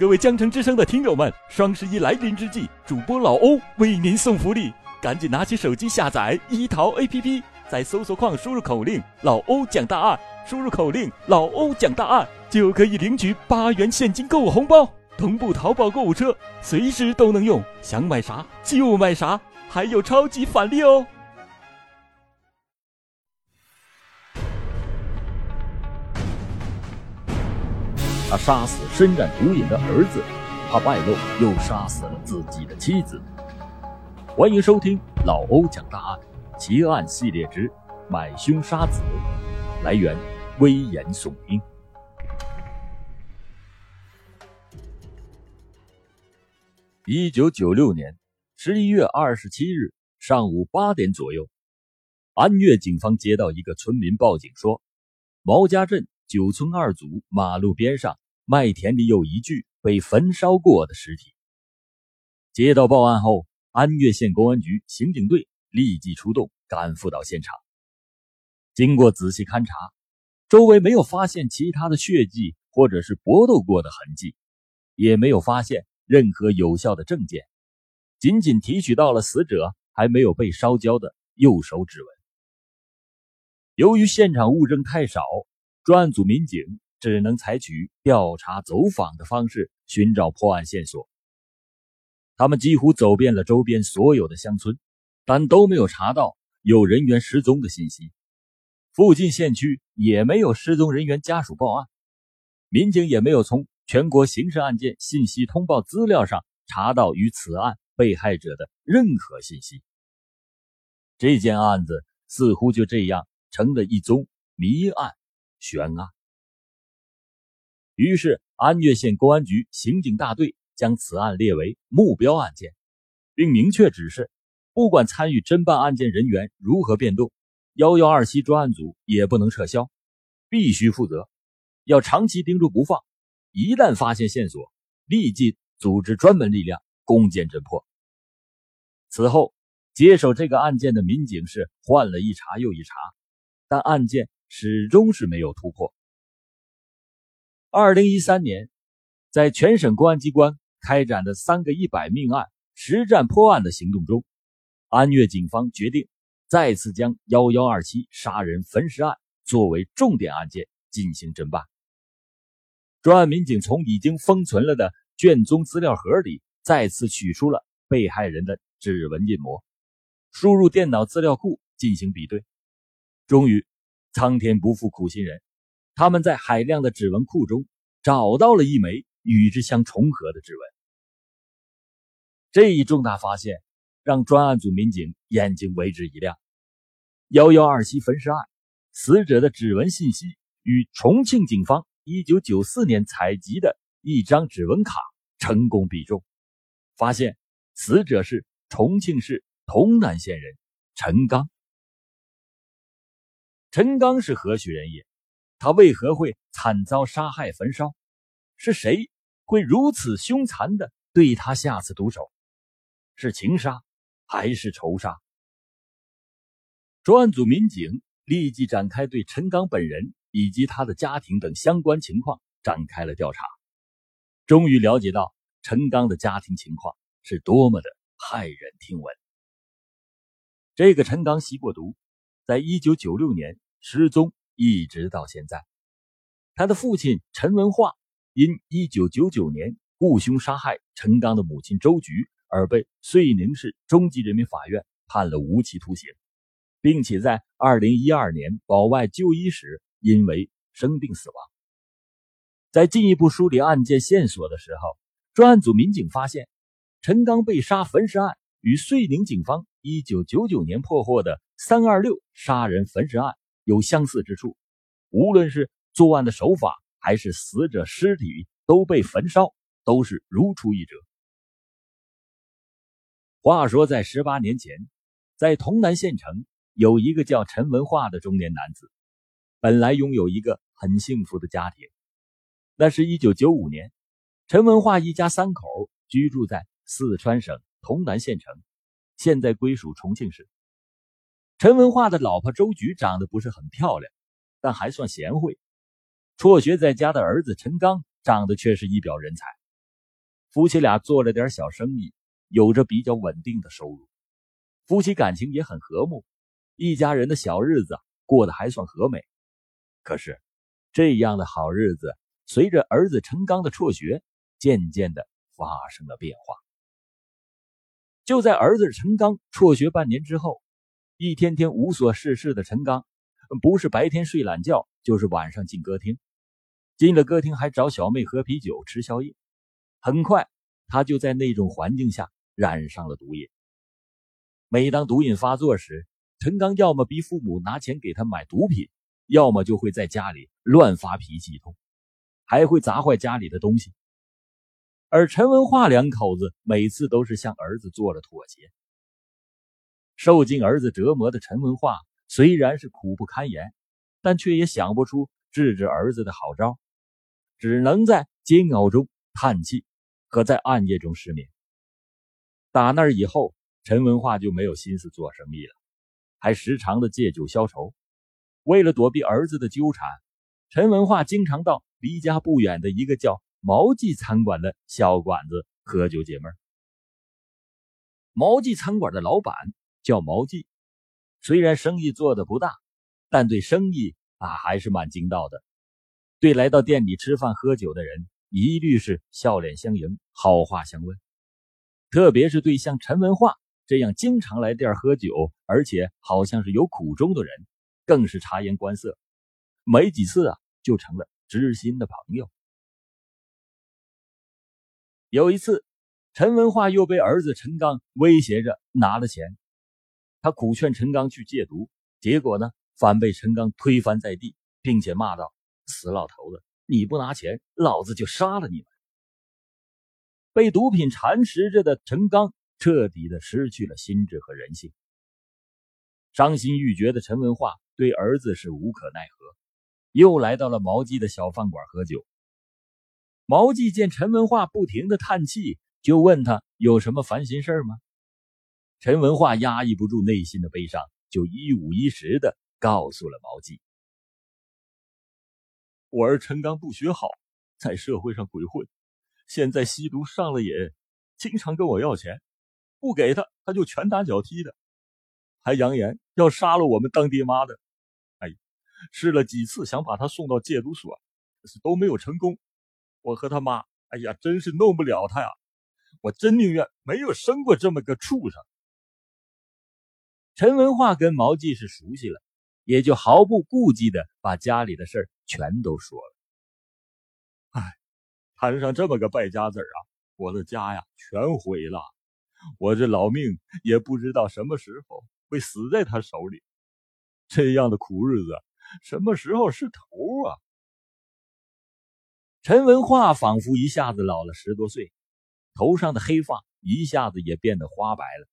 各位江城之声的听友们，双十一来临之际，主播老欧为您送福利，赶紧拿起手机下载一淘 APP，在搜索框输入口令“老欧讲大案”，输入口令“老欧讲大案”就可以领取八元现金购物红包，同步淘宝购物车，随时都能用，想买啥就买啥，还有超级返利哦！他杀死身染毒瘾的儿子，怕败露又杀死了自己的妻子。欢迎收听老欧讲大案奇案系列之《买凶杀子》，来源危言耸听。一九九六年十一月二十七日上午八点左右，安岳警方接到一个村民报警说，毛家镇。九村二组马路边上麦田里有一具被焚烧过的尸体。接到报案后，安岳县公安局刑警队立即出动，赶赴到现场。经过仔细勘查，周围没有发现其他的血迹或者是搏斗过的痕迹，也没有发现任何有效的证件，仅仅提取到了死者还没有被烧焦的右手指纹。由于现场物证太少。专案组民警只能采取调查走访的方式寻找破案线索。他们几乎走遍了周边所有的乡村，但都没有查到有人员失踪的信息。附近县区也没有失踪人员家属报案，民警也没有从全国刑事案件信息通报资料上查到与此案被害者的任何信息。这件案子似乎就这样成了一宗谜案。悬案。于是，安岳县公安局刑警大队将此案列为目标案件，并明确指示：不管参与侦办案件人员如何变动，幺幺二七专案组也不能撤销，必须负责，要长期盯住不放。一旦发现线索，立即组织专门力量攻坚侦破。此后，接手这个案件的民警是换了一茬又一茬，但案件。始终是没有突破。二零一三年，在全省公安机关开展的“三个一百命案”实战破案的行动中，安岳警方决定再次将幺幺二七杀人焚尸案作为重点案件进行侦办。专案民警从已经封存了的卷宗资料盒里再次取出了被害人的指纹印模，输入电脑资料库进行比对，终于。苍天不负苦心人，他们在海量的指纹库中找到了一枚与之相重合的指纹。这一重大发现让专案组民警眼睛为之一亮。幺幺二七焚尸案，死者的指纹信息与重庆警方一九九四年采集的一张指纹卡成功比中，发现死者是重庆市潼南县人陈刚。陈刚是何许人也？他为何会惨遭杀害焚烧？是谁会如此凶残的对他下此毒手？是情杀还是仇杀？专案组民警立即展开对陈刚本人以及他的家庭等相关情况展开了调查，终于了解到陈刚的家庭情况是多么的骇人听闻。这个陈刚吸过毒。在一九九六年失踪，一直到现在。他的父亲陈文化因一九九九年雇凶杀害陈刚的母亲周菊而被遂宁市中级人民法院判了无期徒刑，并且在二零一二年保外就医时因为生病死亡。在进一步梳理案件线索的时候，专案组民警发现，陈刚被杀焚尸案与遂宁警方一九九九年破获的。三二六杀人焚尸案有相似之处，无论是作案的手法还是死者尸体都被焚烧，都是如出一辙。话说，在十八年前，在潼南县城有一个叫陈文化的中年男子，本来拥有一个很幸福的家庭。那是一九九五年，陈文化一家三口居住在四川省潼南县城，现在归属重庆市。陈文化的老婆周菊长得不是很漂亮，但还算贤惠。辍学在家的儿子陈刚长得却是一表人才，夫妻俩做了点小生意，有着比较稳定的收入，夫妻感情也很和睦，一家人的小日子过得还算和美。可是，这样的好日子随着儿子陈刚的辍学，渐渐的发生了变化。就在儿子陈刚辍学半年之后，一天天无所事事的陈刚，不是白天睡懒觉，就是晚上进歌厅。进了歌厅还找小妹喝啤酒、吃宵夜。很快，他就在那种环境下染上了毒瘾。每当毒瘾发作时，陈刚要么逼父母拿钱给他买毒品，要么就会在家里乱发脾气一通，还会砸坏家里的东西。而陈文化两口子每次都是向儿子做了妥协。受尽儿子折磨的陈文化虽然是苦不堪言，但却也想不出治治儿子的好招，只能在煎熬中叹气，和在暗夜中失眠。打那以后，陈文化就没有心思做生意了，还时常的借酒消愁。为了躲避儿子的纠缠，陈文化经常到离家不远的一个叫……毛记餐馆的小馆子喝酒解闷。毛记餐馆的老板叫毛记，虽然生意做的不大，但对生意啊还是蛮精到的。对来到店里吃饭喝酒的人，一律是笑脸相迎，好话相问。特别是对像陈文化这样经常来店喝酒，而且好像是有苦衷的人，更是察言观色，没几次啊就成了知心的朋友。有一次，陈文化又被儿子陈刚威胁着拿了钱，他苦劝陈刚去戒毒，结果呢，反被陈刚推翻在地，并且骂道：“死老头子，你不拿钱，老子就杀了你们！”被毒品蚕食着的陈刚彻底的失去了心智和人性，伤心欲绝的陈文化对儿子是无可奈何，又来到了毛记的小饭馆喝酒。毛记见陈文化不停的叹气，就问他有什么烦心事吗？陈文化压抑不住内心的悲伤，就一五一十的告诉了毛记：“我儿陈刚不学好，在社会上鬼混，现在吸毒上了瘾，经常跟我要钱，不给他他就拳打脚踢的，还扬言要杀了我们当爹妈的。哎，试了几次想把他送到戒毒所，可是都没有成功。”我和他妈，哎呀，真是弄不了他呀！我真宁愿没有生过这么个畜生。陈文化跟毛记是熟悉了，也就毫不顾忌的把家里的事全都说了。哎，摊上这么个败家子啊，我的家呀全毁了，我这老命也不知道什么时候会死在他手里。这样的苦日子，什么时候是头啊？陈文化仿佛一下子老了十多岁，头上的黑发一下子也变得花白了。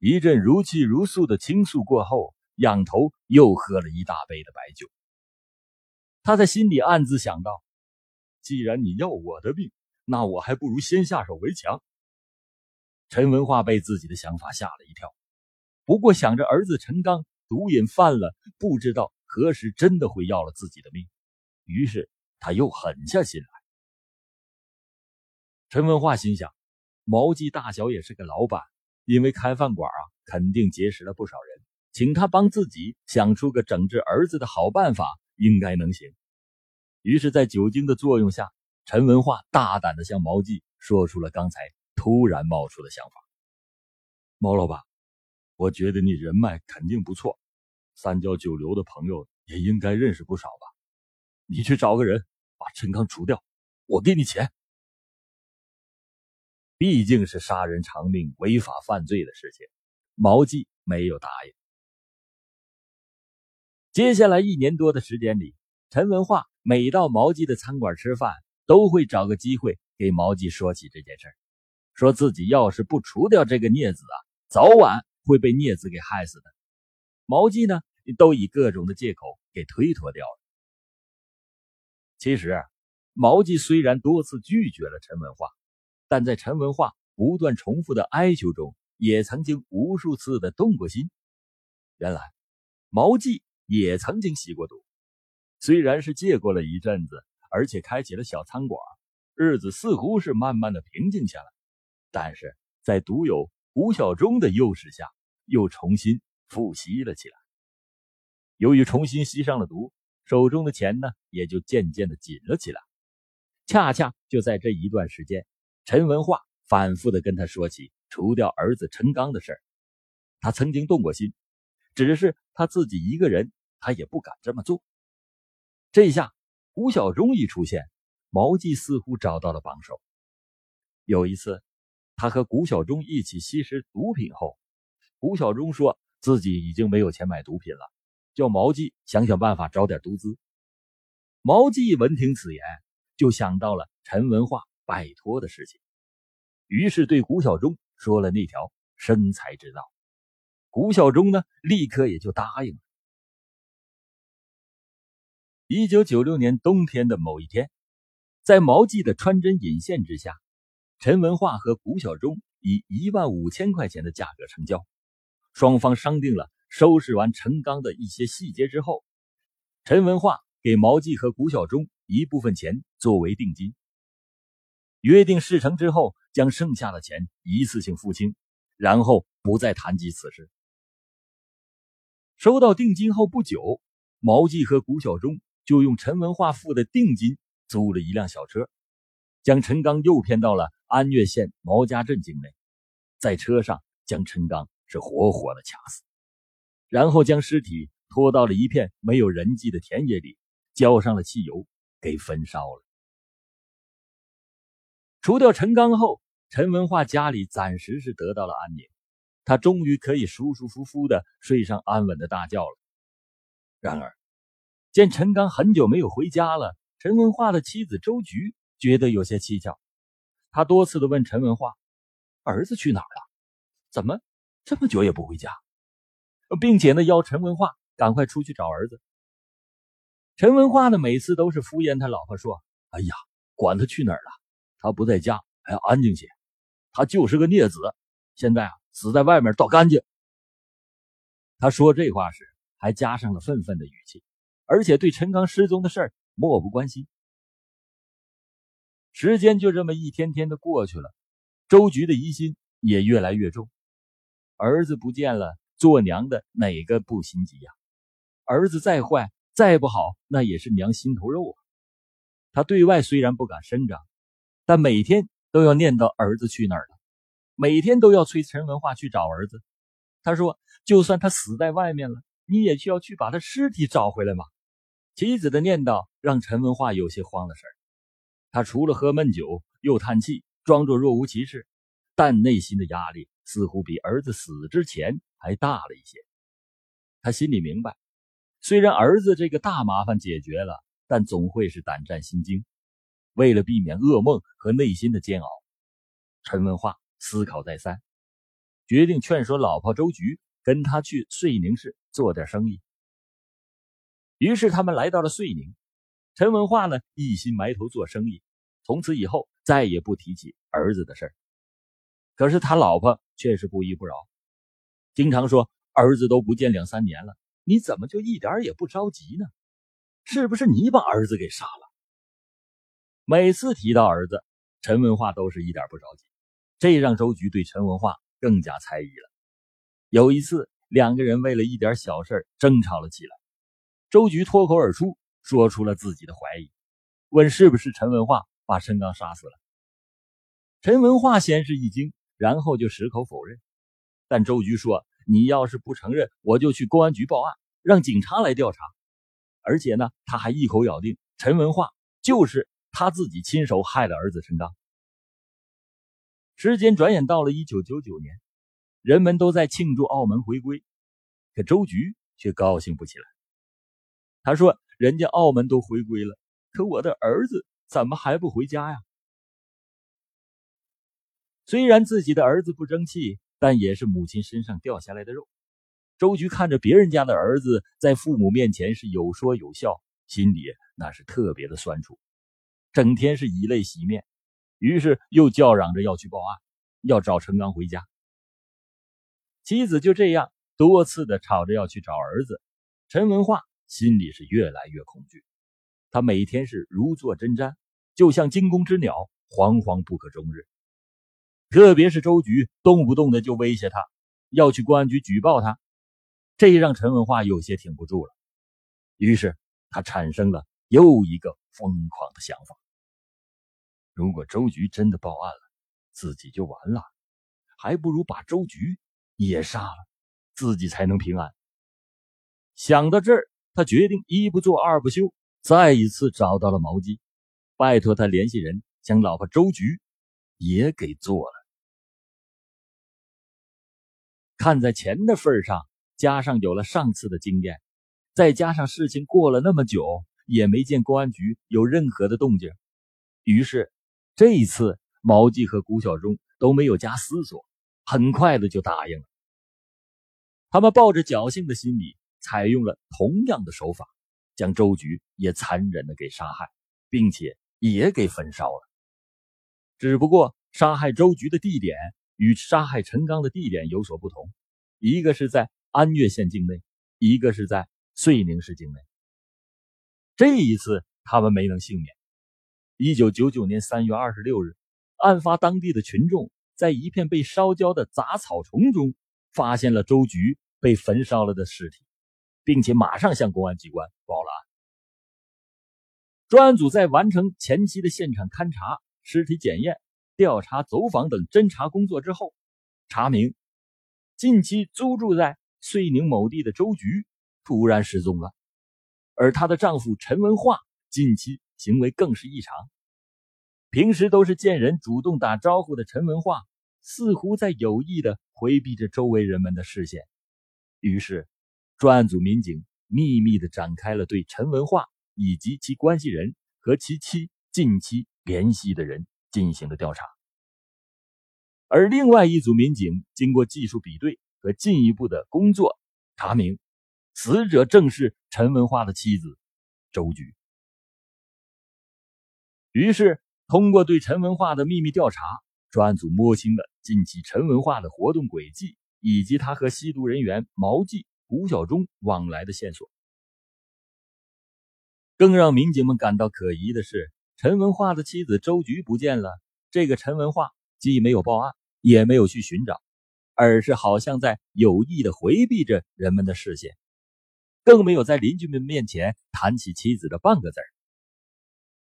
一阵如泣如诉的倾诉过后，仰头又喝了一大杯的白酒。他在心里暗自想到：“既然你要我的命，那我还不如先下手为强。”陈文化被自己的想法吓了一跳，不过想着儿子陈刚毒瘾犯了，不知道何时真的会要了自己的命，于是。他又狠下心来。陈文化心想，毛记大小也是个老板，因为开饭馆啊，肯定结识了不少人，请他帮自己想出个整治儿子的好办法，应该能行。于是，在酒精的作用下，陈文化大胆的向毛记说出了刚才突然冒出的想法：“毛老板，我觉得你人脉肯定不错，三教九流的朋友也应该认识不少吧。”你去找个人把陈刚除掉，我给你钱。毕竟是杀人偿命、违法犯罪的事情，毛记没有答应。接下来一年多的时间里，陈文化每到毛记的餐馆吃饭，都会找个机会给毛记说起这件事说自己要是不除掉这个孽子啊，早晚会被孽子给害死的。毛记呢，都以各种的借口给推脱掉了。其实，毛记虽然多次拒绝了陈文化，但在陈文化不断重复的哀求中，也曾经无数次的动过心。原来，毛记也曾经吸过毒，虽然是戒过了一阵子，而且开起了小餐馆，日子似乎是慢慢的平静下来，但是在独有吴小忠的诱使下，又重新复吸了起来。由于重新吸上了毒，手中的钱呢也就渐渐的紧了起来。恰恰就在这一段时间，陈文化反复的跟他说起除掉儿子陈刚的事儿。他曾经动过心，只是他自己一个人，他也不敢这么做。这下吴小忠一出现。毛记似乎找到了帮手。有一次，他和古小忠一起吸食毒品后，古小忠说自己已经没有钱买毒品了，叫毛记想想办法找点毒资。毛记闻听此言，就想到了陈文化拜托的事情，于是对古小忠说了那条生财之道。古小忠呢，立刻也就答应了。一九九六年冬天的某一天。在毛记的穿针引线之下，陈文化和古小忠以一万五千块钱的价格成交。双方商定了收拾完陈刚的一些细节之后，陈文化给毛记和古小忠一部分钱作为定金。约定事成之后，将剩下的钱一次性付清，然后不再谈及此事。收到定金后不久，毛记和古小忠就用陈文化付的定金。租了一辆小车，将陈刚诱骗到了安岳县毛家镇境内，在车上将陈刚是活活的掐死，然后将尸体拖到了一片没有人迹的田野里，浇上了汽油，给焚烧了。除掉陈刚后，陈文化家里暂时是得到了安宁，他终于可以舒舒服服的睡上安稳的大觉了。然而，见陈刚很久没有回家了。陈文化的妻子周菊觉得有些蹊跷，她多次的问陈文化：“儿子去哪儿了？怎么这么久也不回家？”并且呢，要陈文化赶快出去找儿子。陈文化呢，每次都是敷衍他老婆说：“哎呀，管他去哪儿了，他不在家还要安静些，他就是个孽子，现在啊死在外面倒干净。”他说这话时还加上了愤愤的语气，而且对陈刚失踪的事儿。漠不关心，时间就这么一天天的过去了，周局的疑心也越来越重。儿子不见了，做娘的哪个不心急呀？儿子再坏再不好，那也是娘心头肉啊。他对外虽然不敢声张，但每天都要念叨儿子去哪儿了，每天都要催陈文化去找儿子。他说：“就算他死在外面了，你也需要去把他尸体找回来嘛。”妻子的念叨让陈文化有些慌了神他除了喝闷酒，又叹气，装作若无其事，但内心的压力似乎比儿子死之前还大了一些。他心里明白，虽然儿子这个大麻烦解决了，但总会是胆战心惊。为了避免噩梦和内心的煎熬，陈文化思考再三，决定劝说老婆周菊跟他去遂宁市做点生意。于是他们来到了遂宁，陈文化呢一心埋头做生意，从此以后再也不提起儿子的事儿。可是他老婆却是不依不饶，经常说儿子都不见两三年了，你怎么就一点也不着急呢？是不是你把儿子给杀了？每次提到儿子，陈文化都是一点不着急，这让周局对陈文化更加猜疑了。有一次，两个人为了一点小事争吵了起来。周局脱口而出，说出了自己的怀疑，问是不是陈文化把陈刚杀死了。陈文化先是一惊，然后就矢口否认。但周局说：“你要是不承认，我就去公安局报案，让警察来调查。而且呢，他还一口咬定陈文化就是他自己亲手害了儿子陈刚。”时间转眼到了一九九九年，人们都在庆祝澳门回归，可周局却高兴不起来。他说：“人家澳门都回归了，可我的儿子怎么还不回家呀？”虽然自己的儿子不争气，但也是母亲身上掉下来的肉。周局看着别人家的儿子在父母面前是有说有笑，心里那是特别的酸楚，整天是以泪洗面。于是又叫嚷着要去报案，要找陈刚回家。妻子就这样多次的吵着要去找儿子陈文化。心里是越来越恐惧，他每天是如坐针毡，就像惊弓之鸟，惶惶不可终日。特别是周局动不动的就威胁他要去公安局举报他，这让陈文化有些挺不住了。于是他产生了又一个疯狂的想法：如果周局真的报案了，自己就完了，还不如把周局也杀了，自己才能平安。想到这儿，他决定一不做二不休，再一次找到了毛记，拜托他联系人将老婆周局也给做了。看在钱的份上，加上有了上次的经验，再加上事情过了那么久，也没见公安局有任何的动静，于是这一次毛记和古小忠都没有加思索，很快的就答应了。他们抱着侥幸的心理，采用了同样的手法，将周局也残忍的给杀害，并且也给焚烧了。只不过杀害周局的地点。与杀害陈刚的地点有所不同，一个是在安岳县境内，一个是在遂宁市境内。这一次他们没能幸免。一九九九年三月二十六日，案发当地的群众在一片被烧焦的杂草丛中发现了周局被焚烧了的尸体，并且马上向公安机关报了案。专案组在完成前期的现场勘查、尸体检验。调查、走访等侦查工作之后，查明近期租住在遂宁某地的周局突然失踪了，而她的丈夫陈文化近期行为更是异常。平时都是见人主动打招呼的陈文化，似乎在有意的回避着周围人们的视线。于是，专案组民警秘密的展开了对陈文化以及其关系人和其妻近期联系的人。进行了调查，而另外一组民警经过技术比对和进一步的工作，查明死者正是陈文化的妻子周菊。于是，通过对陈文化的秘密调查，专案组摸清了近期陈文化的活动轨迹以及他和吸毒人员毛记、古小忠往来的线索。更让民警们感到可疑的是。陈文化的妻子周菊不见了。这个陈文化既没有报案，也没有去寻找，而是好像在有意的回避着人们的视线，更没有在邻居们面前谈起妻子的半个字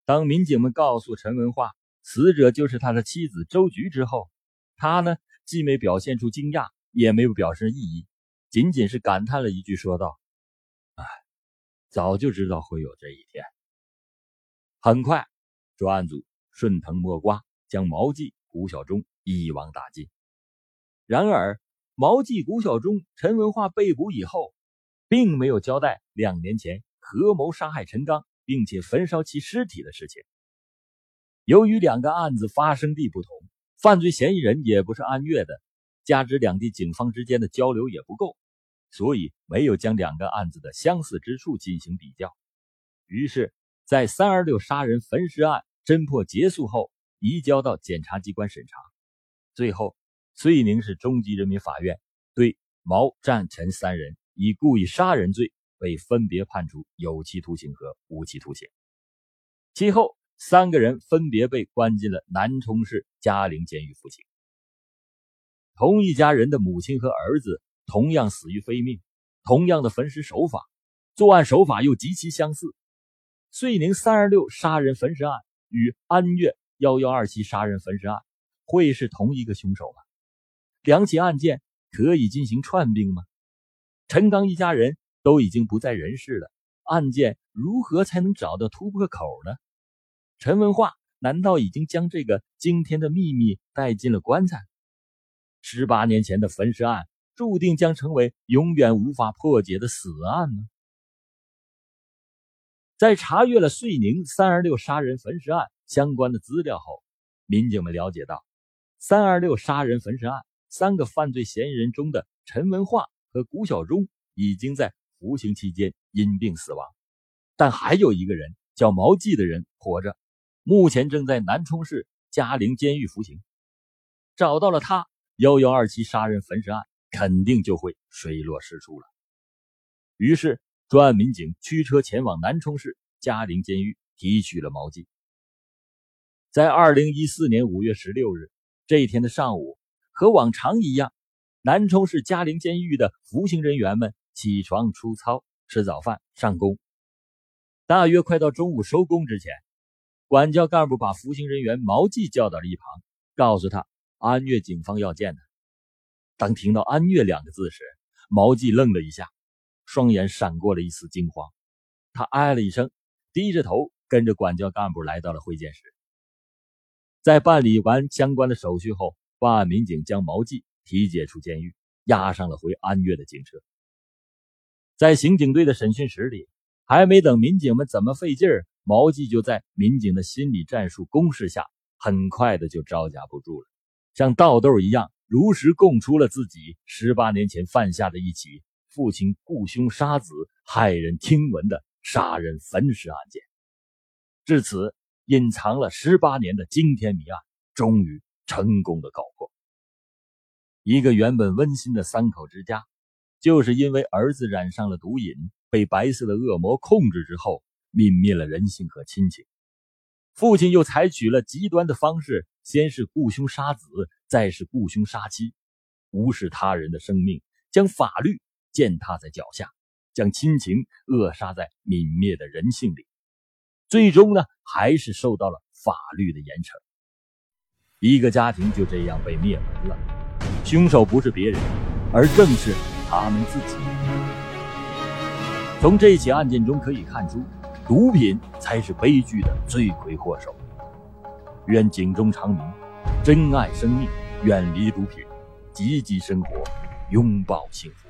当民警们告诉陈文化死者就是他的妻子周菊之后，他呢既没表现出惊讶，也没有表示异议，仅仅是感叹了一句，说道：“哎，早就知道会有这一天。”很快。专案组顺藤摸瓜，将毛记、古小忠一网打尽。然而，毛记、古小忠、陈文化被捕以后，并没有交代两年前合谋杀害陈刚，并且焚烧其尸体的事情。由于两个案子发生地不同，犯罪嫌疑人也不是安岳的，加之两地警方之间的交流也不够，所以没有将两个案子的相似之处进行比较。于是。在三二六杀人焚尸案侦破结束后，移交到检察机关审查。最后，遂宁市中级人民法院对毛、占、陈三人以故意杀人罪被分别判处有期徒刑和无期徒刑。其后，三个人分别被关进了南充市嘉陵监狱服刑。同一家人的母亲和儿子同样死于非命，同样的焚尸手法，作案手法又极其相似。遂宁三二六杀人焚尸案与安岳幺幺二七杀人焚尸案会是同一个凶手吗？两起案件可以进行串并吗？陈刚一家人都已经不在人世了，案件如何才能找到突破口呢？陈文化难道已经将这个惊天的秘密带进了棺材？十八年前的焚尸案注定将成为永远无法破解的死案吗？在查阅了遂宁三二六杀人焚尸案相关的资料后，民警们了解到，三二六杀人焚尸案三个犯罪嫌疑人中的陈文化和古小忠已经在服刑期间因病死亡，但还有一个人叫毛记的人活着，目前正在南充市嘉陵监狱服刑。找到了他，幺幺二七杀人焚尸案肯定就会水落石出了。于是。专案民警驱车前往南充市嘉陵监狱提取了毛记。在二零一四年五月十六日这一天的上午，和往常一样，南充市嘉陵监狱的服刑人员们起床出操、吃早饭、上工。大约快到中午收工之前，管教干部把服刑人员毛记叫到了一旁，告诉他安岳警方要见他。当听到“安岳”两个字时，毛记愣了一下，双眼闪过了一丝惊慌。他哎了一声，低着头跟着管教干部来到了会见室。在办理完相关的手续后，办案民警将毛记提解出监狱，押上了回安岳的警车。在刑警队的审讯室里，还没等民警们怎么费劲儿，毛记就在民警的心理战术攻势下，很快的就招架不住了，像倒豆一样如实供出了自己十八年前犯下的一起父亲雇凶杀子、骇人听闻的杀人焚尸案件。至此。隐藏了十八年的惊天谜案，终于成功的告破。一个原本温馨的三口之家，就是因为儿子染上了毒瘾，被白色的恶魔控制之后，泯灭了人性和亲情。父亲又采取了极端的方式，先是雇凶杀子，再是雇凶杀妻，无视他人的生命，将法律践踏在脚下，将亲情扼杀在泯灭的人性里。最终呢，还是受到了法律的严惩。一个家庭就这样被灭门了，凶手不是别人，而正是他们自己。从这起案件中可以看出，毒品才是悲剧的罪魁祸首。愿警钟长鸣，珍爱生命，远离毒品，积极生活，拥抱幸福。